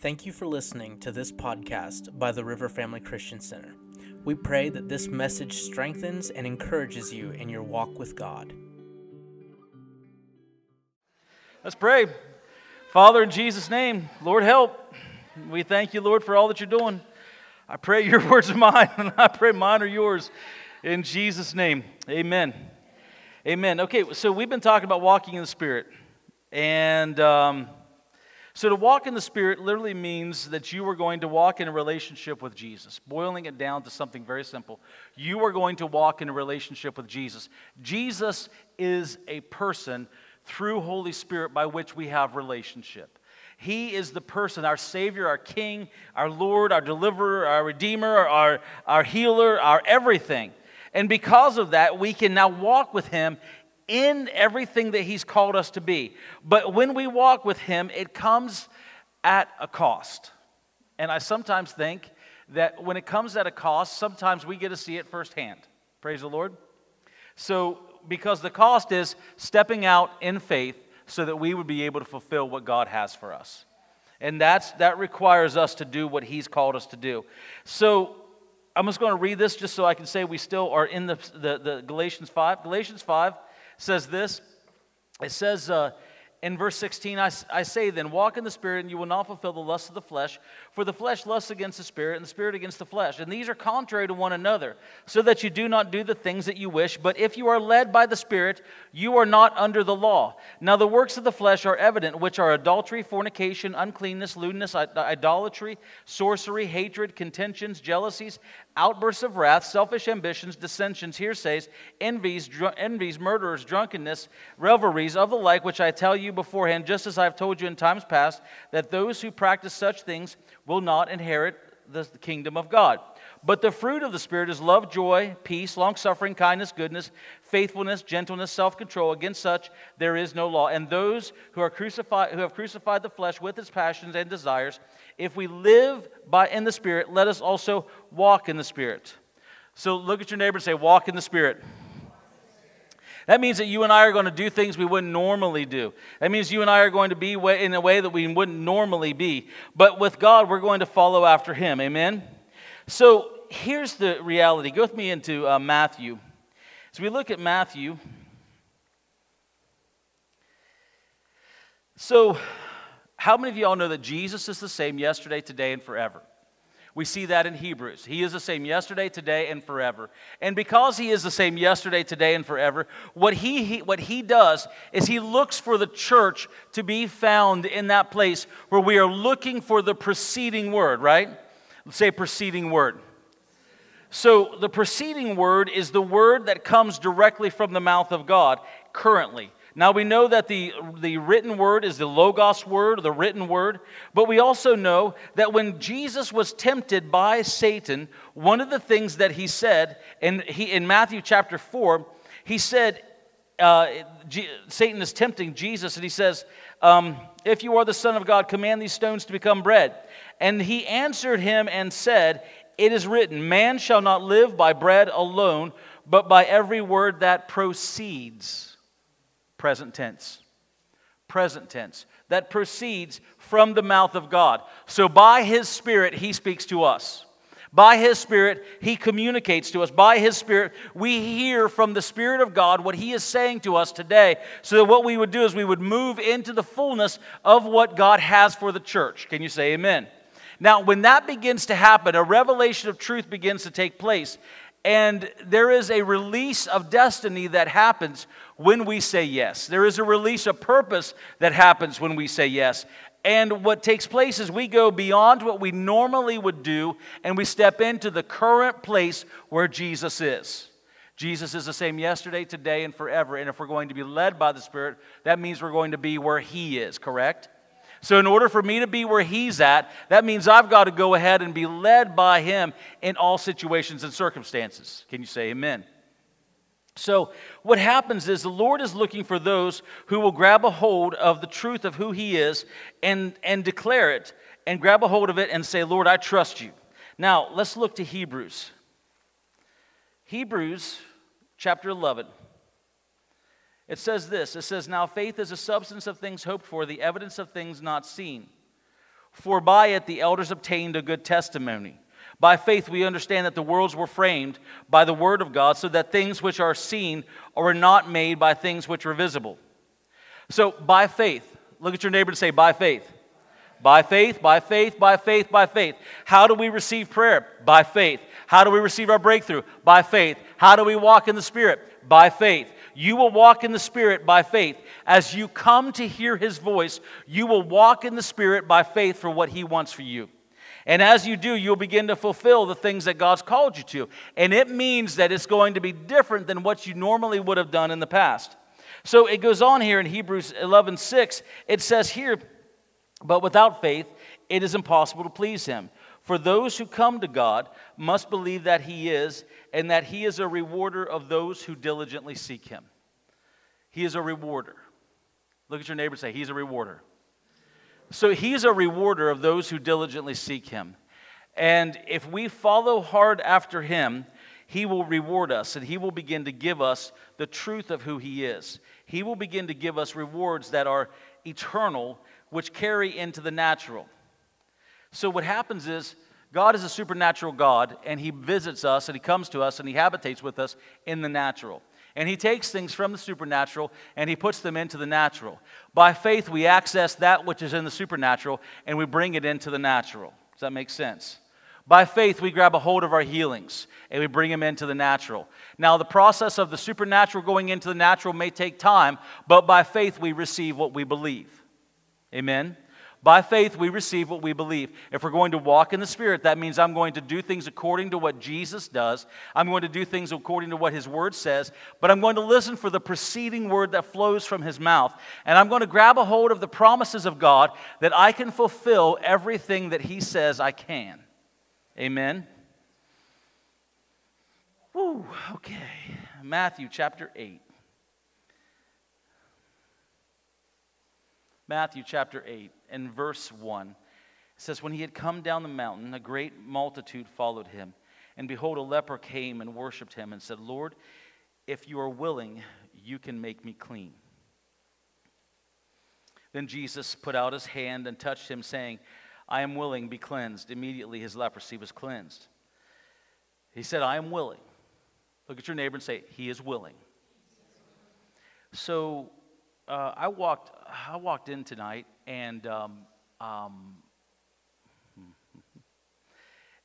Thank you for listening to this podcast by the River Family Christian Center. We pray that this message strengthens and encourages you in your walk with God. Let's pray. Father, in Jesus' name, Lord, help. We thank you, Lord, for all that you're doing. I pray your words are mine, and I pray mine are yours. In Jesus' name, amen. Amen. Okay, so we've been talking about walking in the Spirit. And um, so to walk in the Spirit literally means that you are going to walk in a relationship with Jesus. Boiling it down to something very simple. You are going to walk in a relationship with Jesus. Jesus is a person through Holy Spirit by which we have relationship. He is the person, our Savior, our King, our Lord, our Deliverer, our Redeemer, our, our Healer, our everything. And because of that, we can now walk with Him in everything that He's called us to be. But when we walk with Him, it comes at a cost. And I sometimes think that when it comes at a cost, sometimes we get to see it firsthand. Praise the Lord. So, because the cost is stepping out in faith so that we would be able to fulfill what God has for us. And that's, that requires us to do what He's called us to do. So, I'm just going to read this just so I can say we still are in the, the, the Galatians 5. Galatians 5 says this. It says uh, in verse 16 I, I say then walk in the spirit and you will not fulfill the lust of the flesh for the flesh lusts against the spirit and the spirit against the flesh. And these are contrary to one another so that you do not do the things that you wish. But if you are led by the spirit you are not under the law. Now the works of the flesh are evident which are adultery fornication uncleanness lewdness idolatry sorcery hatred contentions jealousies outbursts of wrath, selfish ambitions, dissensions, hearsays, envies, dr- envies, murderers, drunkenness, revelries, of the like, which I tell you beforehand, just as I have told you in times past, that those who practice such things will not inherit the kingdom of God. But the fruit of the Spirit is love, joy, peace, long suffering, kindness, goodness, faithfulness, gentleness, self control. Against such there is no law. And those who, are crucified, who have crucified the flesh with its passions and desires, if we live by, in the Spirit, let us also walk in the Spirit. So look at your neighbor and say, Walk in the Spirit. That means that you and I are going to do things we wouldn't normally do. That means you and I are going to be in a way that we wouldn't normally be. But with God, we're going to follow after Him. Amen? So here's the reality. Go with me into uh, Matthew. As we look at Matthew, so how many of y'all know that Jesus is the same yesterday, today, and forever? We see that in Hebrews. He is the same yesterday, today, and forever. And because he is the same yesterday, today, and forever, what he, he, what he does is he looks for the church to be found in that place where we are looking for the preceding word, right? Let's say preceding word. So the preceding word is the word that comes directly from the mouth of God currently. Now we know that the, the written word is the Logos word, the written word, but we also know that when Jesus was tempted by Satan, one of the things that he said, and he, in Matthew chapter 4, he said, uh, G- Satan is tempting Jesus, and he says, um, If you are the Son of God, command these stones to become bread. And he answered him and said, It is written, Man shall not live by bread alone, but by every word that proceeds Present tense. Present tense. That proceeds from the mouth of God. So by His Spirit, He speaks to us. By His Spirit, He communicates to us. By His Spirit, we hear from the Spirit of God what He is saying to us today. So that what we would do is we would move into the fullness of what God has for the church. Can you say amen? Now, when that begins to happen, a revelation of truth begins to take place. And there is a release of destiny that happens when we say yes. There is a release of purpose that happens when we say yes. And what takes place is we go beyond what we normally would do and we step into the current place where Jesus is. Jesus is the same yesterday, today, and forever. And if we're going to be led by the Spirit, that means we're going to be where He is, correct? So, in order for me to be where he's at, that means I've got to go ahead and be led by him in all situations and circumstances. Can you say amen? So, what happens is the Lord is looking for those who will grab a hold of the truth of who He is and, and declare it and grab a hold of it and say, Lord, I trust you. Now, let's look to Hebrews. Hebrews chapter 11. It says this it says, Now faith is a substance of things hoped for, the evidence of things not seen. For by it the elders obtained a good testimony. By faith we understand that the worlds were framed by the word of God, so that things which are seen are not made by things which are visible. So, by faith, look at your neighbor and say, by faith. By faith, by faith, by faith, by faith. How do we receive prayer? By faith. How do we receive our breakthrough? By faith. How do we walk in the Spirit? By faith. You will walk in the Spirit by faith. As you come to hear His voice, you will walk in the Spirit by faith for what He wants for you. And as you do, you'll begin to fulfill the things that God's called you to. And it means that it's going to be different than what you normally would have done in the past. So it goes on here in Hebrews 11 6. It says here, but without faith, it is impossible to please Him. For those who come to God must believe that He is, and that He is a rewarder of those who diligently seek Him. He is a rewarder. Look at your neighbor and say, He's a rewarder. So He's a rewarder of those who diligently seek Him. And if we follow hard after Him, He will reward us and He will begin to give us the truth of who He is. He will begin to give us rewards that are eternal, which carry into the natural. So, what happens is, God is a supernatural God, and He visits us, and He comes to us, and He habitates with us in the natural. And He takes things from the supernatural and He puts them into the natural. By faith, we access that which is in the supernatural and we bring it into the natural. Does that make sense? By faith, we grab a hold of our healings and we bring them into the natural. Now, the process of the supernatural going into the natural may take time, but by faith, we receive what we believe. Amen? By faith, we receive what we believe. If we're going to walk in the Spirit, that means I'm going to do things according to what Jesus does. I'm going to do things according to what His Word says, but I'm going to listen for the preceding word that flows from His mouth. And I'm going to grab a hold of the promises of God that I can fulfill everything that He says I can. Amen? Woo, okay. Matthew chapter 8. Matthew chapter 8 and verse 1. It says, When he had come down the mountain, a great multitude followed him. And behold, a leper came and worshipped him and said, Lord, if you are willing, you can make me clean. Then Jesus put out his hand and touched him, saying, I am willing, be cleansed. Immediately his leprosy was cleansed. He said, I am willing. Look at your neighbor and say, He is willing. So uh, I walked I walked in tonight and um, um,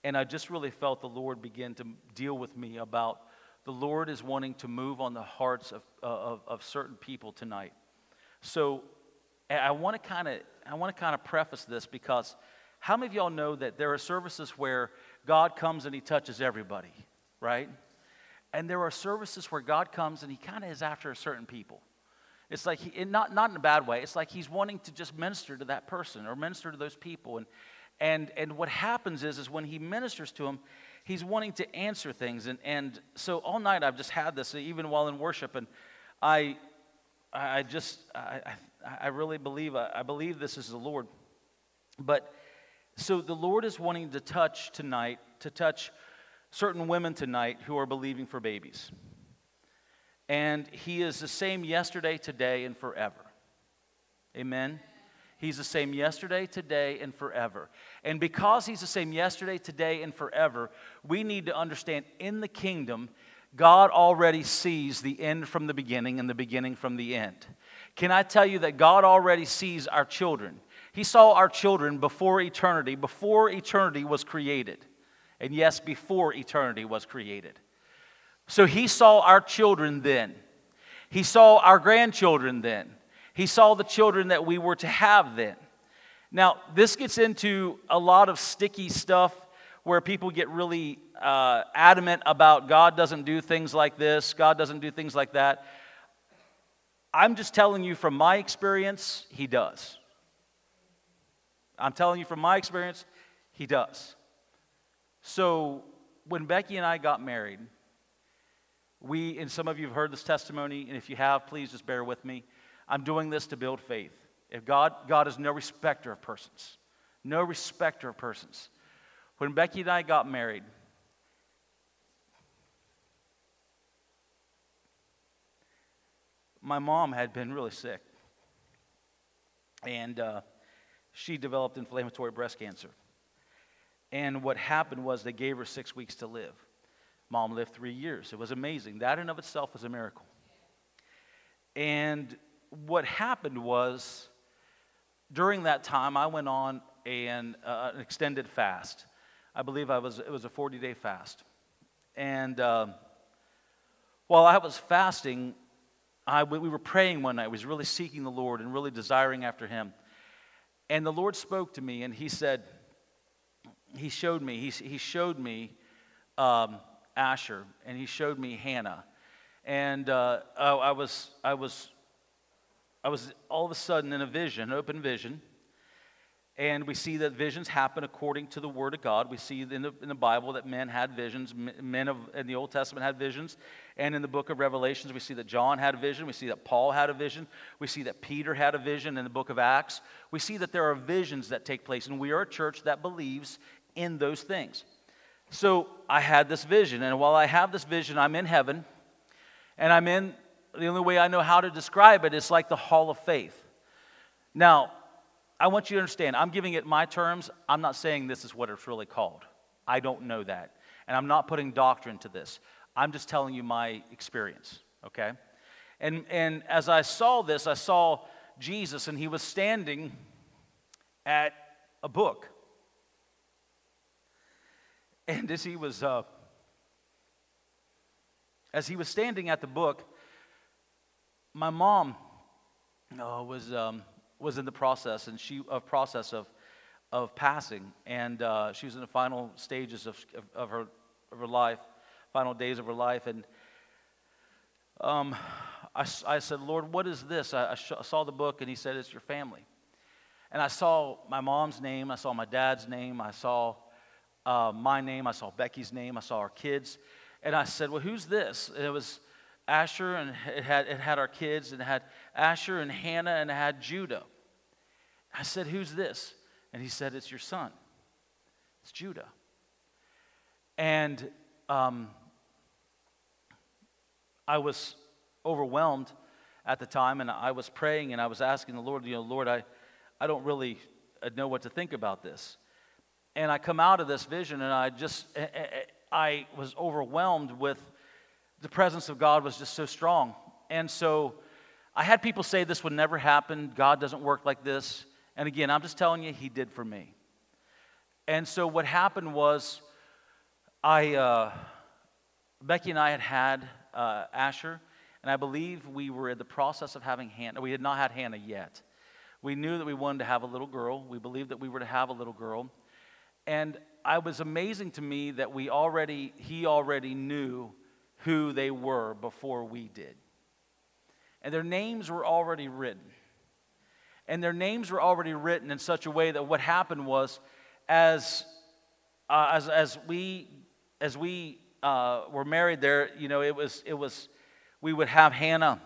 and I just really felt the Lord begin to deal with me about the Lord is wanting to move on the hearts of, uh, of, of certain people tonight. So I want to kind of I want to kind of preface this because how many of y'all know that there are services where God comes and He touches everybody, right? And there are services where God comes and He kind of is after certain people. It's like, he, not, not in a bad way, it's like he's wanting to just minister to that person or minister to those people. And, and, and what happens is, is when he ministers to them, he's wanting to answer things. And, and so all night I've just had this, even while in worship. And I, I just, I, I really believe, I believe this is the Lord. But so the Lord is wanting to touch tonight, to touch certain women tonight who are believing for babies. And He is the same yesterday, today, and forever. Amen? He's the same yesterday, today, and forever. And because He's the same yesterday, today, and forever, we need to understand in the kingdom, God already sees the end from the beginning and the beginning from the end. Can I tell you that God already sees our children? He saw our children before eternity, before eternity was created. And yes, before eternity was created. So he saw our children then. He saw our grandchildren then. He saw the children that we were to have then. Now, this gets into a lot of sticky stuff where people get really uh, adamant about God doesn't do things like this, God doesn't do things like that. I'm just telling you from my experience, He does. I'm telling you from my experience, He does. So, when Becky and I got married, we, and some of you have heard this testimony, and if you have, please just bear with me. I'm doing this to build faith. If God, God is no respecter of persons, no respecter of persons. When Becky and I got married, my mom had been really sick. And uh, she developed inflammatory breast cancer. And what happened was they gave her six weeks to live. Mom lived three years. It was amazing. That in of itself was a miracle. And what happened was during that time, I went on an, uh, an extended fast. I believe I was, it was a 40 day fast. And uh, while I was fasting, I, we were praying one night. I was really seeking the Lord and really desiring after Him. And the Lord spoke to me and He said, He showed me, He, he showed me um, Asher and He showed me Hannah. And uh, I, I, was, I, was, I was all of a sudden in a vision, open vision. And we see that visions happen according to the Word of God. We see in the, in the Bible that men had visions. Men of, in the Old Testament had visions. And in the book of Revelations, we see that John had a vision. We see that Paul had a vision. We see that Peter had a vision in the book of Acts. We see that there are visions that take place. And we are a church that believes in those things. So I had this vision. And while I have this vision, I'm in heaven. And I'm in, the only way I know how to describe it is like the hall of faith. Now, I want you to understand, I'm giving it my terms. I'm not saying this is what it's really called. I don't know that. And I'm not putting doctrine to this. I'm just telling you my experience, okay? And, and as I saw this, I saw Jesus, and he was standing at a book. And as he was, uh, as he was standing at the book, my mom uh, was um, was in the process and she of process of of passing. And uh, she was in the final stages of, of, of, her of her life final days of her life. And um, I, I said lord what is this? I, I, sh- I saw the book and he said it's your family. And i saw my mom's name i saw my dad's name i saw uh, my name i saw becky's name i saw our kids and i said well who's this and it was Asher, and it had, it had our kids, and it had Asher and Hannah, and it had Judah. I said, Who's this? And he said, It's your son. It's Judah. And um, I was overwhelmed at the time, and I was praying and I was asking the Lord, you know, Lord, I, I don't really know what to think about this. And I come out of this vision, and I just, I was overwhelmed with the presence of God was just so strong. And so I had people say this would never happen. God doesn't work like this. And again, I'm just telling you, He did for me. And so what happened was, I, uh, Becky and I had had uh, Asher, and I believe we were in the process of having Hannah. We had not had Hannah yet. We knew that we wanted to have a little girl. We believed that we were to have a little girl. And it was amazing to me that we already, he already knew who they were before we did. And their names were already written. And their names were already written in such a way that what happened was, as, uh, as, as we, as we uh, were married there, you know, it was, it was, we would have Hannah.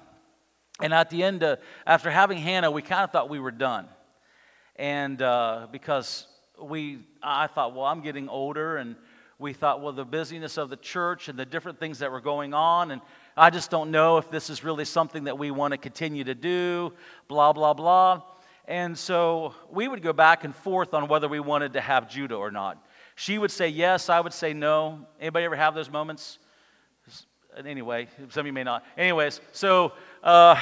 And at the end, uh, after having Hannah, we kind of thought we were done. And uh, because we, I thought, well, I'm getting older and we thought, well, the busyness of the church and the different things that were going on, and I just don't know if this is really something that we want to continue to do, blah, blah, blah. And so we would go back and forth on whether we wanted to have Judah or not. She would say yes, I would say no. Anybody ever have those moments? Anyway, some of you may not. Anyways, so uh,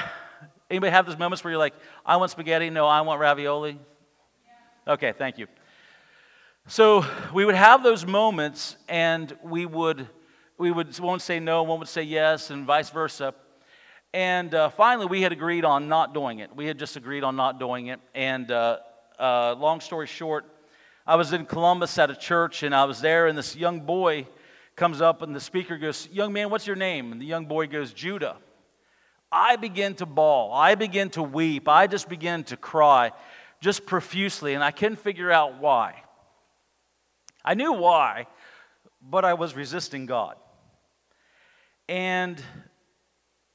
anybody have those moments where you're like, I want spaghetti, no, I want ravioli? Okay, thank you. So we would have those moments, and we would, we would, one would say no, one would say yes, and vice versa. And uh, finally, we had agreed on not doing it. We had just agreed on not doing it. And uh, uh, long story short, I was in Columbus at a church, and I was there, and this young boy comes up, and the speaker goes, Young man, what's your name? And the young boy goes, Judah. I begin to bawl. I begin to weep. I just begin to cry just profusely, and I couldn't figure out why. I knew why, but I was resisting God. And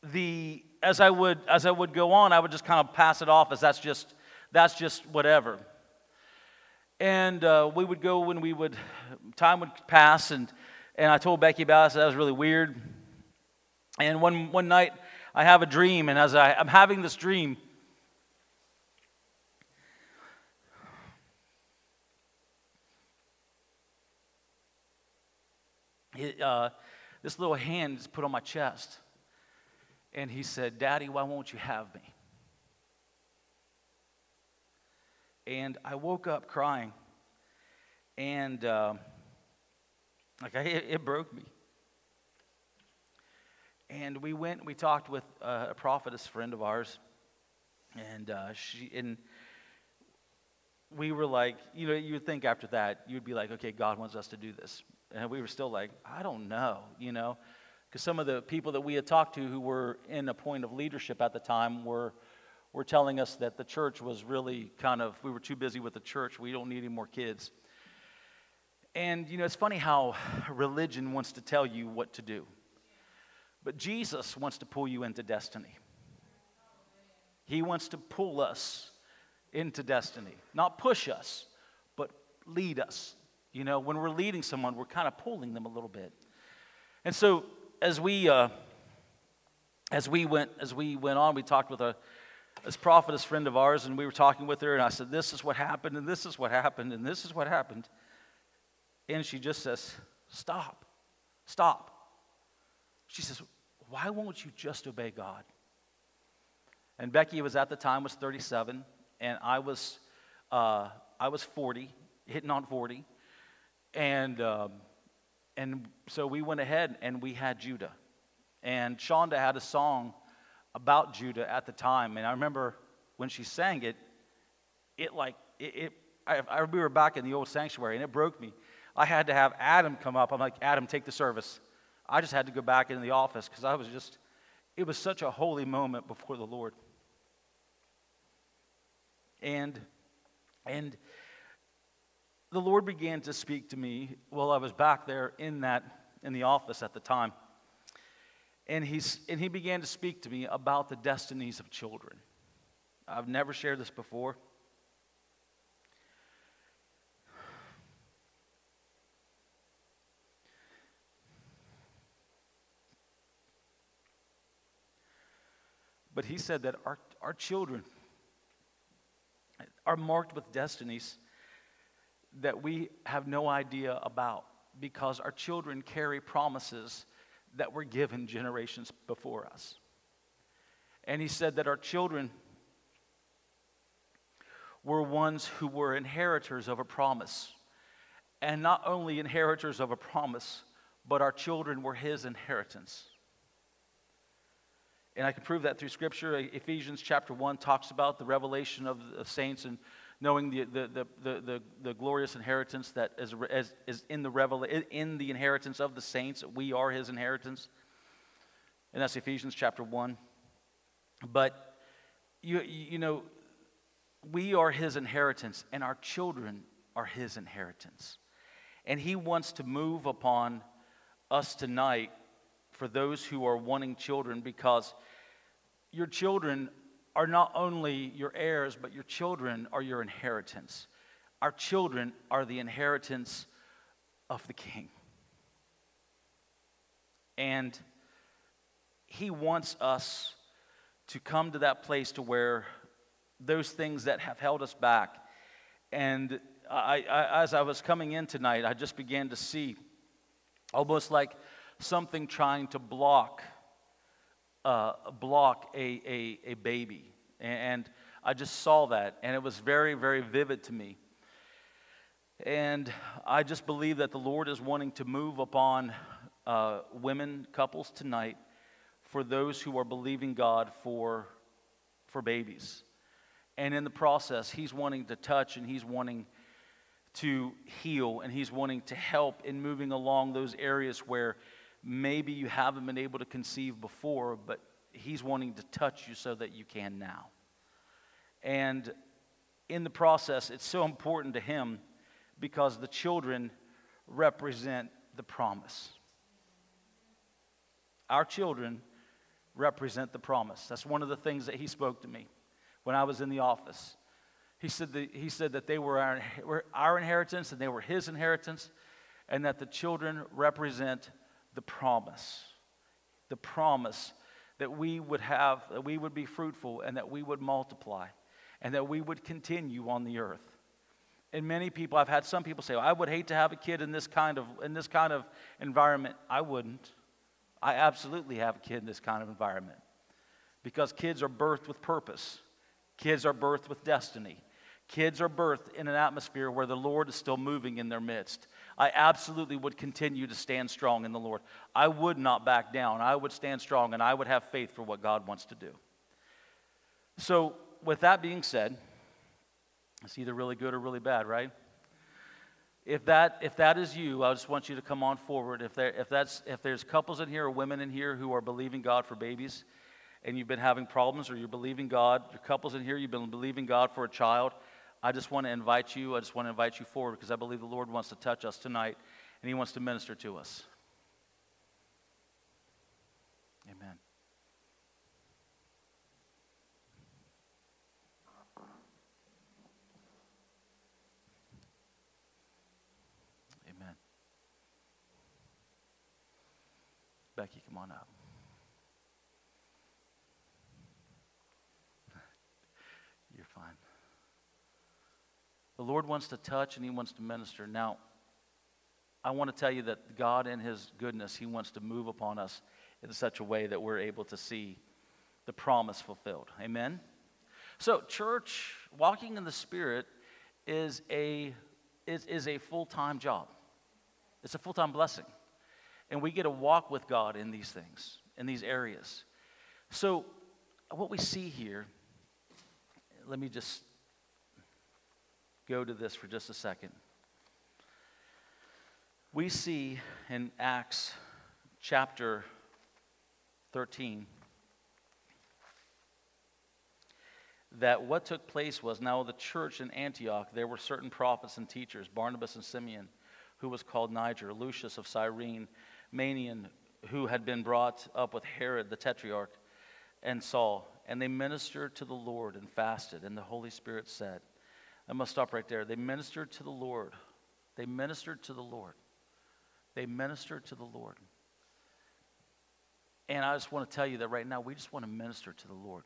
the as I would as I would go on, I would just kind of pass it off as that's just that's just whatever. And uh, we would go when we would time would pass, and and I told Becky about it. So that was really weird. And one one night I have a dream, and as I, I'm having this dream, uh, this little hand is put on my chest. And he said, Daddy, why won't you have me? And I woke up crying. And uh, like I, it, broke me. And we went we talked with uh, a prophetess friend of ours. And uh, she, and we were like, you know, you would think after that, you'd be like, okay, God wants us to do this. And we were still like, I don't know, you know, because some of the people that we had talked to who were in a point of leadership at the time were, were telling us that the church was really kind of, we were too busy with the church. We don't need any more kids. And, you know, it's funny how religion wants to tell you what to do, but Jesus wants to pull you into destiny. He wants to pull us into destiny, not push us, but lead us. You know, when we're leading someone, we're kind of pulling them a little bit. And so as we uh, as we went as we went on, we talked with a this prophetess friend of ours, and we were talking with her, and I said, This is what happened, and this is what happened, and this is what happened. And she just says, Stop. Stop. She says, Why won't you just obey God? And Becky was at the time was 37, and I was uh, I was 40, hitting on 40, and um, and so we went ahead and we had Judah, and Shonda had a song about Judah at the time, and I remember when she sang it, it like it. it I, I, we were back in the old sanctuary, and it broke me. I had to have Adam come up. I'm like, Adam, take the service. I just had to go back into the office because I was just, it was such a holy moment before the Lord. And, and the Lord began to speak to me while I was back there in that, in the office at the time. And, he's, and he began to speak to me about the destinies of children. I've never shared this before. But he said that our, our children are marked with destinies that we have no idea about because our children carry promises that were given generations before us. And he said that our children were ones who were inheritors of a promise. And not only inheritors of a promise, but our children were his inheritance. And I can prove that through Scripture. Ephesians chapter 1 talks about the revelation of the saints and knowing the, the, the, the, the, glorious inheritance that is, is, in, the revela- in the inheritance of the saints. We are his inheritance. And that's Ephesians chapter 1. But, you, you know, we are his inheritance, and our children are his inheritance. And he wants to move upon us tonight for those who are wanting children because your children are not only your heirs, but your children are your inheritance. Our children are the inheritance of the king. And he wants us to come to that place to where those things that have held us back. And I, I, as I was coming in tonight, I just began to see almost like something trying to block uh, block a, a, a baby. And I just saw that, and it was very, very vivid to me. And I just believe that the Lord is wanting to move upon uh, women, couples tonight, for those who are believing God for, for babies. And in the process, He's wanting to touch and He's wanting to heal and He's wanting to help in moving along those areas where maybe you haven't been able to conceive before, but He's wanting to touch you so that you can now. And in the process, it's so important to Him because the children represent the promise. Our children represent the promise. That's one of the things that He spoke to me when I was in the office. He said that, he said that they were our, were our inheritance and they were His inheritance, and that the children represent the promise. The promise that we would have, that we would be fruitful and that we would multiply and that we would continue on the earth. And many people, I've had some people say, well, I would hate to have a kid in this kind of in this kind of environment. I wouldn't. I absolutely have a kid in this kind of environment. Because kids are birthed with purpose. Kids are birthed with destiny. Kids are birthed in an atmosphere where the Lord is still moving in their midst. I absolutely would continue to stand strong in the Lord. I would not back down. I would stand strong and I would have faith for what God wants to do. So, with that being said, it's either really good or really bad, right? If that, if that is you, I just want you to come on forward. If, there, if, that's, if there's couples in here or women in here who are believing God for babies and you've been having problems or you're believing God, your couples in here, you've been believing God for a child, I just want to invite you, I just want to invite you forward because I believe the Lord wants to touch us tonight and He wants to minister to us. Amen. Amen. Becky, come on up. You're fine. The Lord wants to touch and He wants to minister. Now, I want to tell you that God, in His goodness, He wants to move upon us in such a way that we're able to see the promise fulfilled. Amen? So, church, walking in the Spirit is a, is, is a full time job, it's a full time blessing. And we get to walk with God in these things, in these areas. So, what we see here, let me just go to this for just a second. We see in Acts chapter 13 that what took place was now the church in Antioch, there were certain prophets and teachers, Barnabas and Simeon, who was called Niger, Lucius of Cyrene, Manaen, who had been brought up with Herod the Tetrarch and Saul. And they ministered to the Lord and fasted. And the Holy Spirit said, I must stop right there. They ministered to the Lord. They ministered to the Lord. They ministered to the Lord. And I just want to tell you that right now, we just want to minister to the Lord.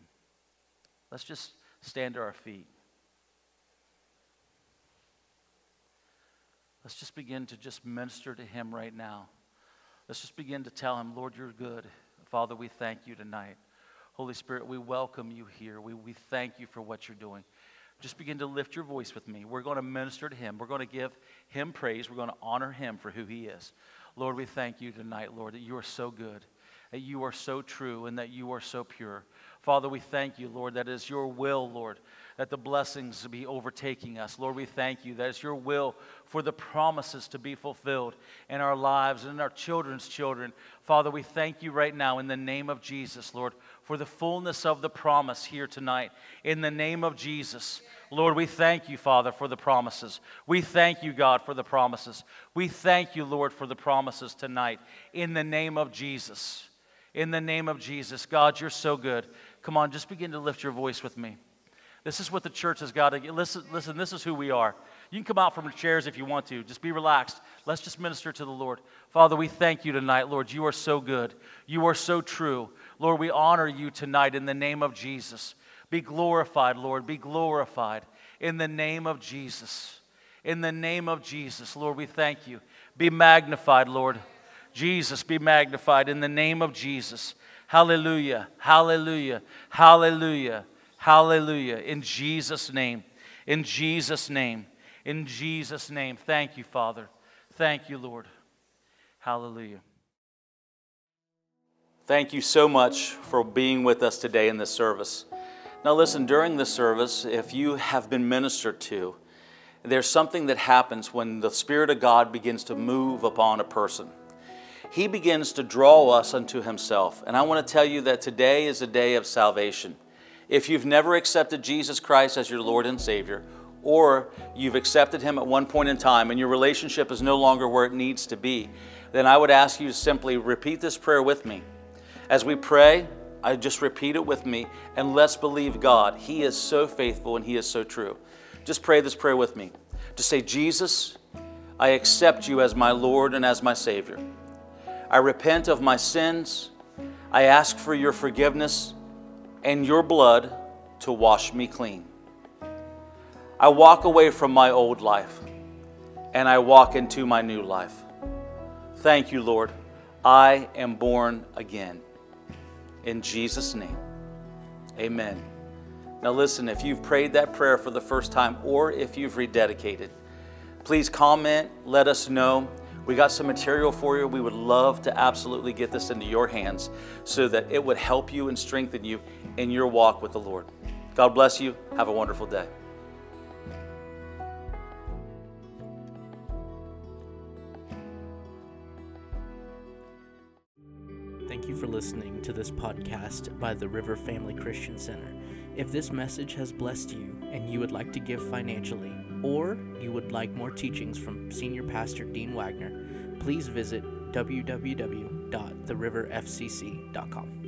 Let's just stand to our feet. Let's just begin to just minister to Him right now. Let's just begin to tell him, Lord, you're good. Father, we thank you tonight. Holy Spirit, we welcome you here. We, we thank you for what you're doing. Just begin to lift your voice with me. We're going to minister to him. We're going to give him praise. We're going to honor him for who he is. Lord, we thank you tonight, Lord, that you are so good, that you are so true, and that you are so pure. Father, we thank you, Lord, that is your will, Lord, that the blessings be overtaking us. Lord, we thank you that it's your will for the promises to be fulfilled in our lives and in our children's children. Father, we thank you right now in the name of Jesus, Lord, for the fullness of the promise here tonight. In the name of Jesus. Lord, we thank you, Father, for the promises. We thank you, God, for the promises. We thank you, Lord, for the promises tonight. In the name of Jesus. In the name of Jesus. God, you're so good. Come on, just begin to lift your voice with me. This is what the church has got to get. Listen, listen, this is who we are. You can come out from your chairs if you want to. Just be relaxed. Let's just minister to the Lord. Father, we thank you tonight, Lord. You are so good. You are so true. Lord, we honor you tonight in the name of Jesus. Be glorified, Lord. Be glorified in the name of Jesus. In the name of Jesus, Lord, we thank you. Be magnified, Lord. Jesus, be magnified in the name of Jesus. Hallelujah. Hallelujah. Hallelujah. Hallelujah. In Jesus' name. In Jesus' name. In Jesus' name. Thank you, Father. Thank you, Lord. Hallelujah. Thank you so much for being with us today in this service. Now, listen, during this service, if you have been ministered to, there's something that happens when the Spirit of God begins to move upon a person. He begins to draw us unto Himself. And I want to tell you that today is a day of salvation. If you've never accepted Jesus Christ as your Lord and Savior, or you've accepted Him at one point in time and your relationship is no longer where it needs to be, then I would ask you to simply repeat this prayer with me. As we pray, I just repeat it with me and let's believe God. He is so faithful and He is so true. Just pray this prayer with me. Just say, Jesus, I accept you as my Lord and as my Savior. I repent of my sins. I ask for your forgiveness and your blood to wash me clean. I walk away from my old life and I walk into my new life. Thank you, Lord. I am born again. In Jesus' name, amen. Now, listen, if you've prayed that prayer for the first time or if you've rededicated, please comment, let us know. We got some material for you. We would love to absolutely get this into your hands so that it would help you and strengthen you in your walk with the Lord. God bless you. Have a wonderful day. Thank you for listening to this podcast by the River Family Christian Center. If this message has blessed you and you would like to give financially, or you would like more teachings from Senior Pastor Deane Wagner, please visit www.theriverfcc.com.